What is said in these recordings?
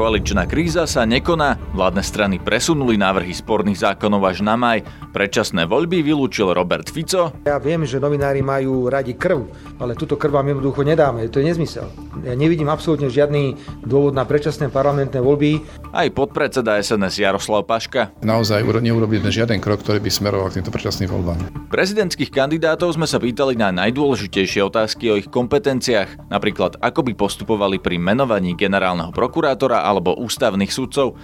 Koaličná kríza sa nekoná, vládne strany presunuli návrhy sporných zákonov až na maj, predčasné voľby vylúčil Robert Fico. Ja viem, že novinári majú radi krv, ale túto krv vám jednoducho nedáme, to je nezmysel. Ja nevidím absolútne žiadny dôvod na predčasné parlamentné voľby. Aj podpredseda SNS Jaroslav Paška. Naozaj neurobíme žiaden krok, ktorý by smeroval k týmto predčasným voľbám. Prezidentských kandidátov sme sa pýtali na najdôležitejšie otázky o ich kompetenciách, napríklad ako by postupovali pri menovaní generálneho prokurátora alebo ústavných sudcov.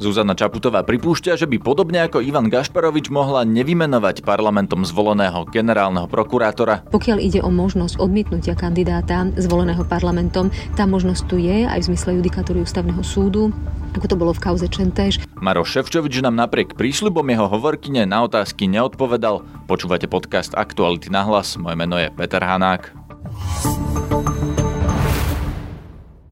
Zuzana Čaputová pripúšťa, že by podobne ako Ivan Gašparovič mohla nevymenovať parlamentom zvoleného generálneho prokurátora. Pokiaľ ide o možnosť odmietnutia kandidáta zvoleného parlamentom, tá možnosť tu je aj v zmysle judikatúry ústavného súdu ako to bolo v kauze Čentéž. Maroš Ševčovič nám napriek prísľubom jeho hovorkyne na otázky neodpovedal. Počúvate podcast Aktuality na hlas, moje meno je Peter Hanák.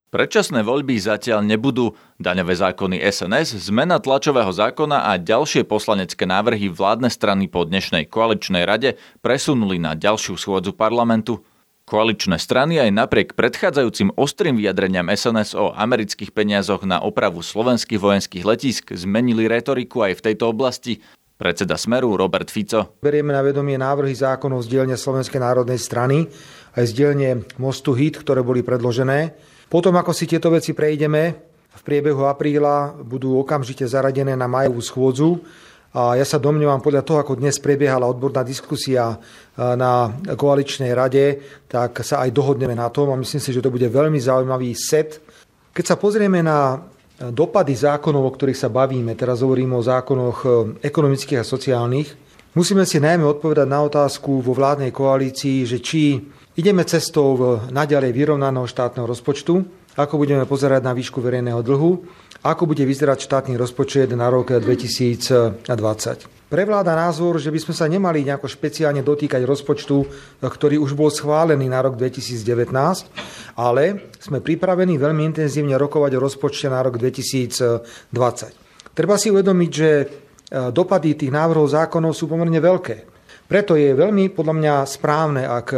Predčasné voľby zatiaľ nebudú. Daňové zákony SNS, zmena tlačového zákona a ďalšie poslanecké návrhy vládne strany po dnešnej koaličnej rade presunuli na ďalšiu schôdzu parlamentu. Koaličné strany aj napriek predchádzajúcim ostrým vyjadreniam SNS o amerických peniazoch na opravu slovenských vojenských letisk zmenili retoriku aj v tejto oblasti. Predseda Smeru Robert Fico. Berieme na vedomie návrhy zákonov z dielne Slovenskej národnej strany aj z dielne Mostu HIT, ktoré boli predložené. Potom, ako si tieto veci prejdeme, v priebehu apríla budú okamžite zaradené na majovú schôdzu a ja sa domnievam podľa toho, ako dnes prebiehala odborná diskusia e, na koaličnej rade, tak sa aj dohodneme na tom a myslím si, že to bude veľmi zaujímavý set. Keď sa pozrieme na dopady zákonov, o ktorých sa bavíme, teraz hovorím o zákonoch e, ekonomických a sociálnych, musíme si najmä odpovedať na otázku vo vládnej koalícii, že či Ideme cestou naďalej vyrovnaného štátneho rozpočtu, ako budeme pozerať na výšku verejného dlhu, ako bude vyzerať štátny rozpočet na rok 2020. Prevláda názor, že by sme sa nemali nejako špeciálne dotýkať rozpočtu, ktorý už bol schválený na rok 2019, ale sme pripravení veľmi intenzívne rokovať o rozpočte na rok 2020. Treba si uvedomiť, že e, dopady tých návrhov zákonov sú pomerne veľké. Preto je veľmi podľa mňa správne, ak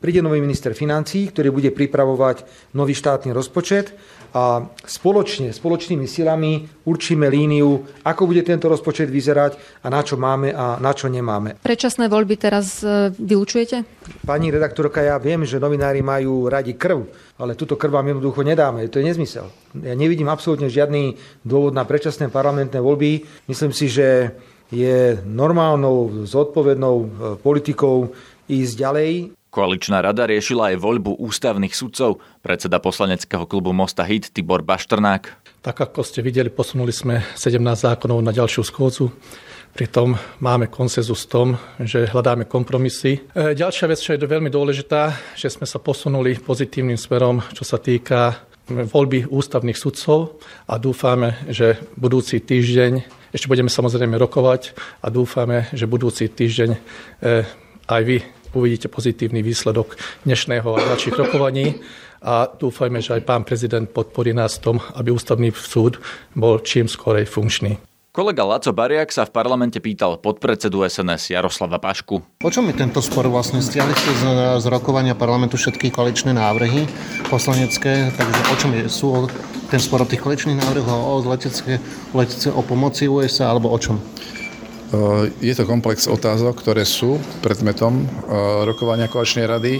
príde nový minister financí, ktorý bude pripravovať nový štátny rozpočet a spoločne, spoločnými silami určíme líniu, ako bude tento rozpočet vyzerať a na čo máme a na čo nemáme. Prečasné voľby teraz e, vylučujete? Pani redaktorka, ja viem, že novinári majú radi krv, ale túto krv vám jednoducho nedáme. To je nezmysel. Ja nevidím absolútne žiadny dôvod na predčasné parlamentné voľby. Myslím si, že je normálnou, zodpovednou e, politikou ísť ďalej. Koaličná rada riešila aj voľbu ústavných sudcov. Predseda poslaneckého klubu Mosta Hit Tibor Baštrnák. Tak ako ste videli, posunuli sme 17 zákonov na ďalšiu schôdzu. Pritom máme konsenzus v tom, že hľadáme kompromisy. E, ďalšia vec, čo je veľmi dôležitá, že sme sa posunuli pozitívnym smerom, čo sa týka voľby ústavných sudcov a dúfame, že budúci týždeň, ešte budeme samozrejme rokovať a dúfame, že budúci týždeň e, aj vy uvidíte pozitívny výsledok dnešného a ďalších rokovaní a dúfajme, že aj pán prezident podporí nás v tom, aby ústavný súd bol čím skorej funkčný. Kolega Laco Bariak sa v parlamente pýtal podpredsedu SNS Jaroslava Pašku. O čom je tento spor vlastne? Stiahli ste z, z rokovania parlamentu všetky koaličné návrhy poslanecké, takže o čom je, sú ten spor o tých koaličných návrhoch, o letecké, letecké, o pomoci USA alebo o čom? Eh, je to komplex otázok, ktoré sú predmetom eh, rokovania koaličnej rady.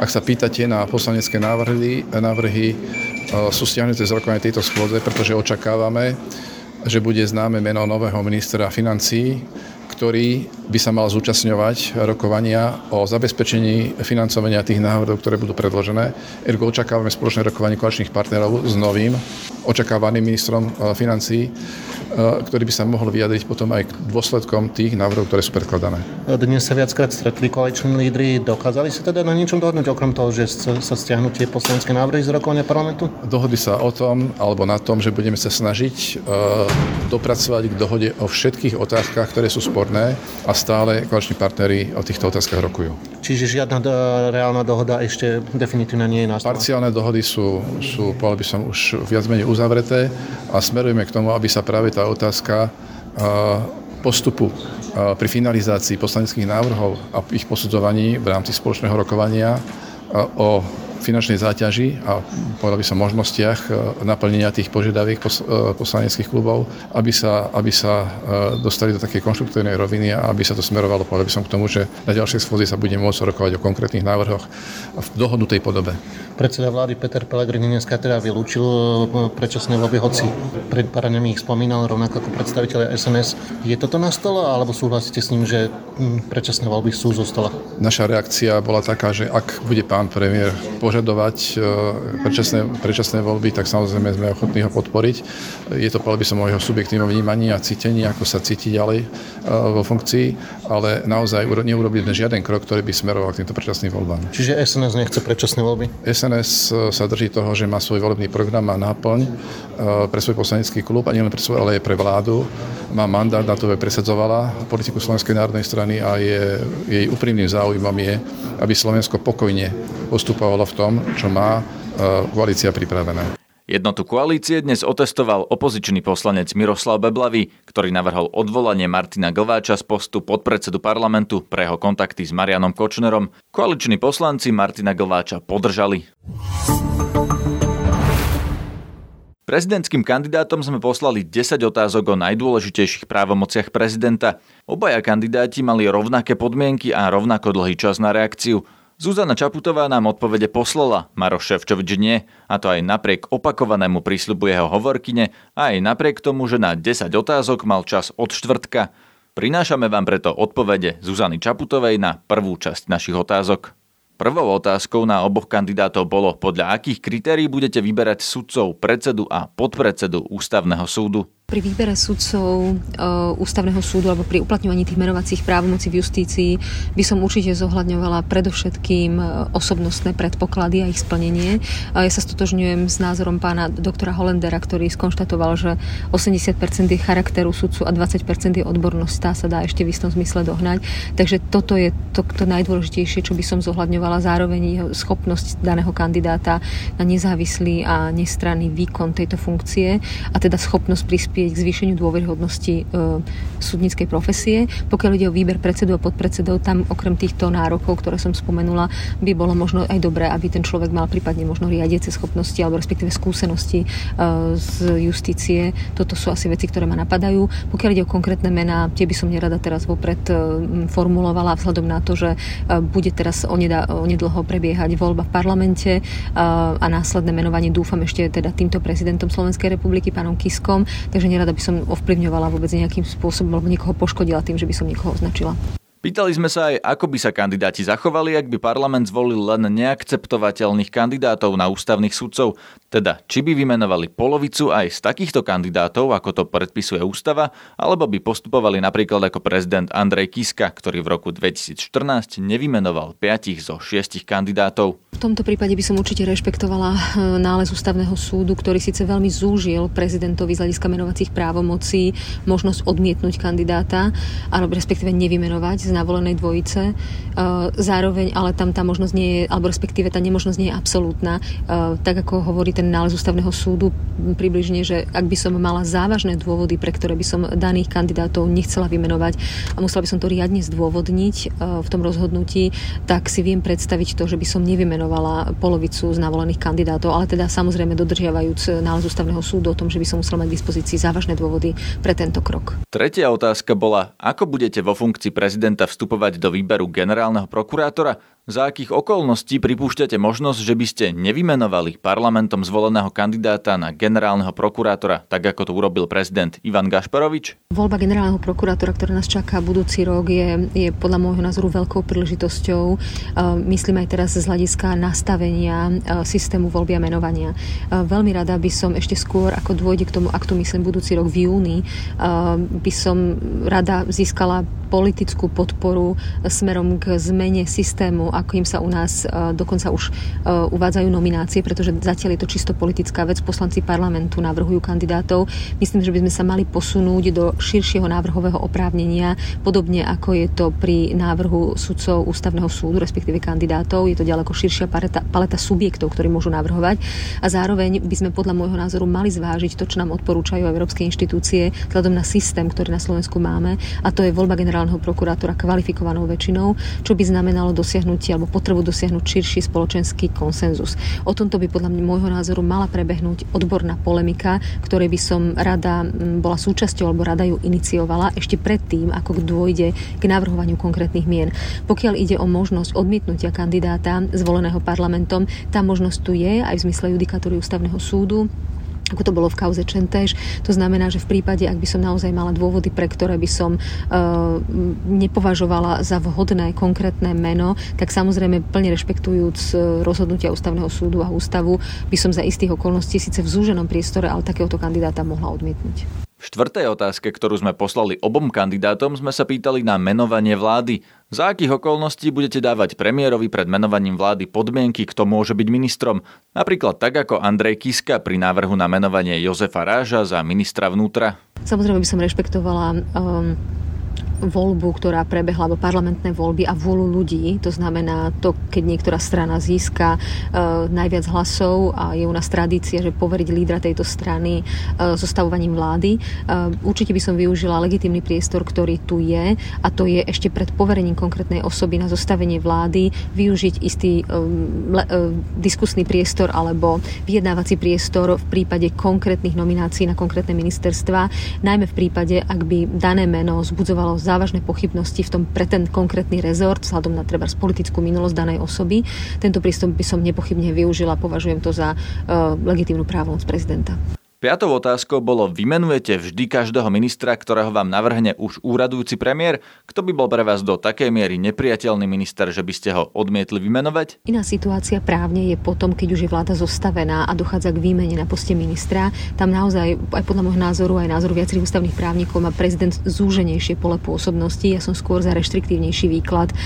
Ak sa pýtate na poslanecké návrhy, návrhy eh, sú stiahnuté z rokovania tejto schôdze, pretože očakávame, že bude známe meno nového ministra financí, ktorý by sa mal zúčastňovať rokovania o zabezpečení financovania tých návrhov, ktoré budú predložené. Ergo očakávame spoločné rokovanie koaličných partnerov s novým očakávaným ministrom financí Eh, ktorý by sa mohol vyjadriť potom aj k dôsledkom tých návrhov, ktoré sú predkladané. Dnes sa viackrát stretli koaliční lídry. Dokázali sa teda na niečom dohodnúť, okrem toho, že sa stiahnu tie poslanecké návrhy z rokovania parlamentu? Dohody sa o tom, alebo na tom, že budeme sa snažiť uh, dopracovať k dohode o všetkých otázkach, ktoré sú sporné a stále koaliční partnery o týchto otázkach rokujú. Čiže žiadna do, reálna dohoda ešte definitívne nie je na Parciálne dohody sú, sú povedal by som, už viac menej uzavreté a smerujeme k tomu, aby sa práve tá otázka postupu pri finalizácii poslaneckých návrhov a ich posudzovaní v rámci spoločného rokovania o finančnej záťaži a povedal by som možnostiach e, naplnenia tých požiadaviek e, poslaneckých klubov, aby sa, aby sa dostali do takej konštruktívnej roviny a aby sa to smerovalo, povedal by som k tomu, že na ďalšej schôdzi sa bude môcť rokovať o konkrétnych návrhoch v dohodnutej podobe. Predseda vlády Peter Pellegrini dneska teda vylúčil predčasné voľby, hoci pred pár ich spomínal, rovnako ako predstaviteľ SNS. Je toto na stole, alebo súhlasíte s ním, že predčasné voľby sú zo stola? Naša reakcia bola taká, že ak bude pán premiér požadovať e, predčasné, predčasné voľby, tak samozrejme sme ochotní ho podporiť. Je to, povedal by som, o jeho subjektívnom vnímaní a cítení, ako sa cíti ďalej e, vo funkcii, ale naozaj neurobili žiaden krok, ktorý by smeroval k týmto predčasným voľbám. Čiže SNS nechce predčasné voľby? SNS sa drží toho, že má svoj volebný program a náplň e, pre svoj poslanecký klub a nielen pre svoj, ale aj pre vládu. Má mandát na to, aby presadzovala politiku Slovenskej národnej strany a je, jej úprimným záujmom je, aby Slovensko pokojne postupovalo v tom, čo má e, koalícia pripravené. Jednotu koalície dnes otestoval opozičný poslanec Miroslav Beblavý, ktorý navrhol odvolanie Martina Glváča z postu podpredsedu parlamentu pre jeho kontakty s Marianom Kočnerom. Koaliční poslanci Martina Glváča podržali. Prezidentským kandidátom sme poslali 10 otázok o najdôležitejších právomociach prezidenta. Obaja kandidáti mali rovnaké podmienky a rovnako dlhý čas na reakciu. Zuzana Čaputová nám odpovede poslala, Maroš Ševčovič nie, a to aj napriek opakovanému prísľubu jeho hovorkyne a aj napriek tomu, že na 10 otázok mal čas od štvrtka. Prinášame vám preto odpovede Zuzany Čaputovej na prvú časť našich otázok. Prvou otázkou na oboch kandidátov bolo, podľa akých kritérií budete vyberať sudcov, predsedu a podpredsedu ústavného súdu. Pri výbere sudcov uh, ústavného súdu alebo pri uplatňovaní tých menovacích právomocí v justícii by som určite zohľadňovala predovšetkým e, osobnostné predpoklady a ich splnenie. Uh, ja sa stotožňujem s názorom pána doktora Holendera, ktorý skonštatoval, že 80% je charakteru sudcu a 20% je odbornosť. Tá sa dá ešte v istom zmysle dohnať. Takže toto je to, to najdôležitejšie, čo by som zohľadňovala. Zároveň jeho schopnosť daného kandidáta na nezávislý a nestranný výkon tejto funkcie a teda schopnosť prispieť prispieť k zvýšeniu dôveryhodnosti e, súdnickej profesie. Pokiaľ ide o výber predsedu a podpredsedov, tam okrem týchto nárokov, ktoré som spomenula, by bolo možno aj dobré, aby ten človek mal prípadne možno riadiace schopnosti alebo respektíve skúsenosti e, z justície. Toto sú asi veci, ktoré ma napadajú. Pokiaľ ide o konkrétne mená, tie by som nerada teraz vopred e, formulovala vzhľadom na to, že bude teraz onedlho prebiehať voľba v parlamente a následné menovanie dúfam ešte teda týmto prezidentom Slovenskej republiky, pánom Kiskom. Takže nerada by som ovplyvňovala vôbec nejakým spôsobom alebo niekoho poškodila tým, že by som niekoho označila. Pýtali sme sa aj, ako by sa kandidáti zachovali, ak by parlament zvolil len neakceptovateľných kandidátov na ústavných sudcov, teda či by vymenovali polovicu aj z takýchto kandidátov, ako to predpisuje ústava, alebo by postupovali napríklad ako prezident Andrej Kiska, ktorý v roku 2014 nevymenoval 5 zo 6 kandidátov. V tomto prípade by som určite rešpektovala eh, nález ústavného súdu, ktorý síce veľmi zúžil prezidentovi z hľadiska menovacích právomocí možnosť odmietnúť kandidáta, alebo respektíve nevymenovať z navolenej dvojice. Eh, zároveň ale tam tá možnosť nie je, alebo respektíve tá nemožnosť nie je absolútna. Eh, tak ako hovorí ten nález ústavného súdu približne, že ak by som mala závažné dôvody, pre ktoré by som daných kandidátov nechcela vymenovať a musela by som to riadne zdôvodniť eh, v tom rozhodnutí, tak si viem predstaviť to, že by som nevymenovala polovicu z navolených kandidátov, ale teda samozrejme dodržiavajúc nález ústavného súdu o tom, že by som musela mať k dispozícii závažné dôvody pre tento krok. Tretia otázka bola, ako budete vo funkcii prezidenta vstupovať do výberu generálneho prokurátora? Za akých okolností pripúšťate možnosť, že by ste nevymenovali parlamentom zvoleného kandidáta na generálneho prokurátora, tak ako to urobil prezident Ivan Gašparovič? Voľba generálneho prokurátora, ktorá nás čaká budúci rok, je, je podľa môjho názoru veľkou príležitosťou. Myslím aj teraz z hľadiska nastavenia systému voľby a menovania. Veľmi rada by som ešte skôr, ako dôjde k tomu aktu, myslím, budúci rok v júni, by som rada získala politickú podporu smerom k zmene systému ako im sa u nás e, dokonca už e, uvádzajú nominácie, pretože zatiaľ je to čisto politická vec. Poslanci parlamentu navrhujú kandidátov. Myslím, že by sme sa mali posunúť do širšieho návrhového oprávnenia, podobne ako je to pri návrhu sudcov ústavného súdu, respektíve kandidátov. Je to ďaleko širšia paleta, paleta subjektov, ktorí môžu navrhovať. A zároveň by sme podľa môjho názoru mali zvážiť to, čo nám odporúčajú európske inštitúcie vzhľadom na systém, ktorý na Slovensku máme, a to je voľba generálneho generálneho prokurátora kvalifikovanou väčšinou, čo by znamenalo dosiahnutie alebo potrebu dosiahnuť širší spoločenský konsenzus. O tomto by podľa môjho názoru mala prebehnúť odborná polemika, ktorej by som rada bola súčasťou alebo rada ju iniciovala ešte predtým, ako dôjde k navrhovaniu konkrétnych mien. Pokiaľ ide o možnosť odmietnutia kandidáta zvoleného parlamentom, tá možnosť tu je aj v zmysle judikatúry ústavného súdu ako to bolo v kauze Čentéž. To znamená, že v prípade, ak by som naozaj mala dôvody, pre ktoré by som e, nepovažovala za vhodné konkrétne meno, tak samozrejme plne rešpektujúc e, rozhodnutia ústavného súdu a ústavu, by som za istých okolností síce v zúženom priestore, ale takéhoto kandidáta mohla odmietnúť. Štvrtej otázke, ktorú sme poslali obom kandidátom, sme sa pýtali na menovanie vlády. Za akých okolností budete dávať premiérovi pred menovaním vlády podmienky, kto môže byť ministrom? Napríklad tak ako Andrej Kiska pri návrhu na menovanie Jozefa Ráža za ministra vnútra. Samozrejme by som rešpektovala um, voľbu, ktorá prebehla, alebo parlamentné voľby a vôľu ľudí. To znamená to, keď niektorá strana získa e, najviac hlasov a je u nás tradícia, že poveriť lídra tejto strany e, zostavovaním vlády. E, určite by som využila legitímny priestor, ktorý tu je a to je ešte pred poverením konkrétnej osoby na zostavenie vlády využiť istý e, e, diskusný priestor alebo vyjednávací priestor v prípade konkrétnych nominácií na konkrétne ministerstva, najmä v prípade, ak by dané meno zbudzovalo závažné pochybnosti v tom pre ten konkrétny rezort, vzhľadom na treba politickú minulosť danej osoby. Tento prístup by som nepochybne využila, považujem to za uh, legitímnu právomoc prezidenta. Piatou otázkou bolo, vymenujete vždy každého ministra, ktorého vám navrhne už úradujúci premiér? Kto by bol pre vás do takej miery nepriateľný minister, že by ste ho odmietli vymenovať? Iná situácia právne je potom, keď už je vláda zostavená a dochádza k výmene na poste ministra. Tam naozaj, aj podľa môjho názoru, aj názoru viacerých ústavných právnikov, má prezident zúženejšie pole pôsobnosti. Ja som skôr za reštriktívnejší výklad e,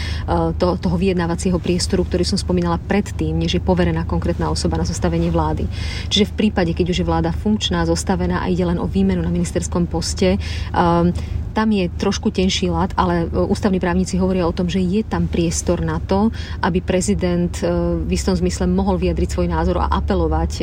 to, toho vyjednávacieho priestoru, ktorý som spomínala predtým, než je poverená konkrétna osoba na zostavenie vlády. Čiže v prípade, keď už je vláda funkčná, funkčná, zostavená a ide len o výmenu na ministerskom poste. Um, tam je trošku tenší lat, ale e, ústavní právnici hovoria o tom, že je tam priestor na to, aby prezident e, v istom zmysle mohol vyjadriť svoj názor a apelovať e,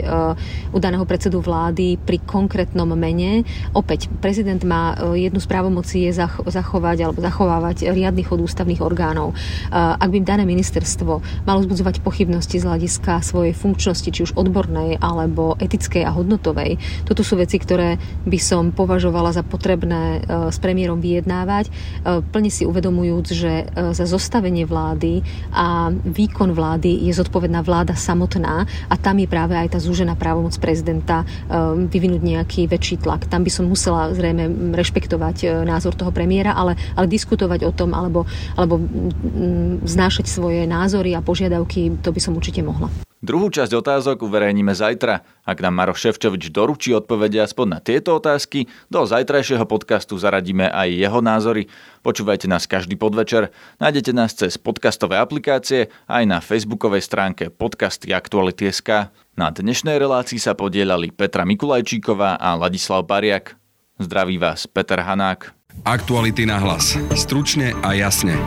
u daného predsedu vlády pri konkrétnom mene. Opäť, prezident má jednu z právomocí je zachovať alebo zachovávať riadny chod ústavných orgánov. Ak by dané ministerstvo malo zbudzovať pochybnosti z hľadiska svojej funkčnosti, či už odbornej alebo etickej a hodnotovej, toto sú veci, ktoré by som považovala za potrebné spremieť premiérom vyjednávať, e, plne si uvedomujúc, že e, za zostavenie vlády a výkon vlády je zodpovedná vláda samotná a tam je práve aj tá zúžená právomoc prezidenta e, vyvinúť nejaký väčší tlak. Tam by som musela zrejme rešpektovať názor toho premiéra, ale, ale diskutovať o tom alebo, alebo znášať svoje názory a požiadavky, to by som určite mohla. Druhú časť otázok uverejníme zajtra. Ak nám Maroš Ševčovič doručí odpovede aspoň na tieto otázky, do zajtrajšieho podcastu zaradíme aj jeho názory. Počúvajte nás každý podvečer. Nájdete nás cez podcastové aplikácie aj na facebookovej stránke podcasty Aktuality.sk. Na dnešnej relácii sa podielali Petra Mikulajčíková a Ladislav Bariak. Zdraví vás Peter Hanák. Aktuality na hlas. Stručne a jasne.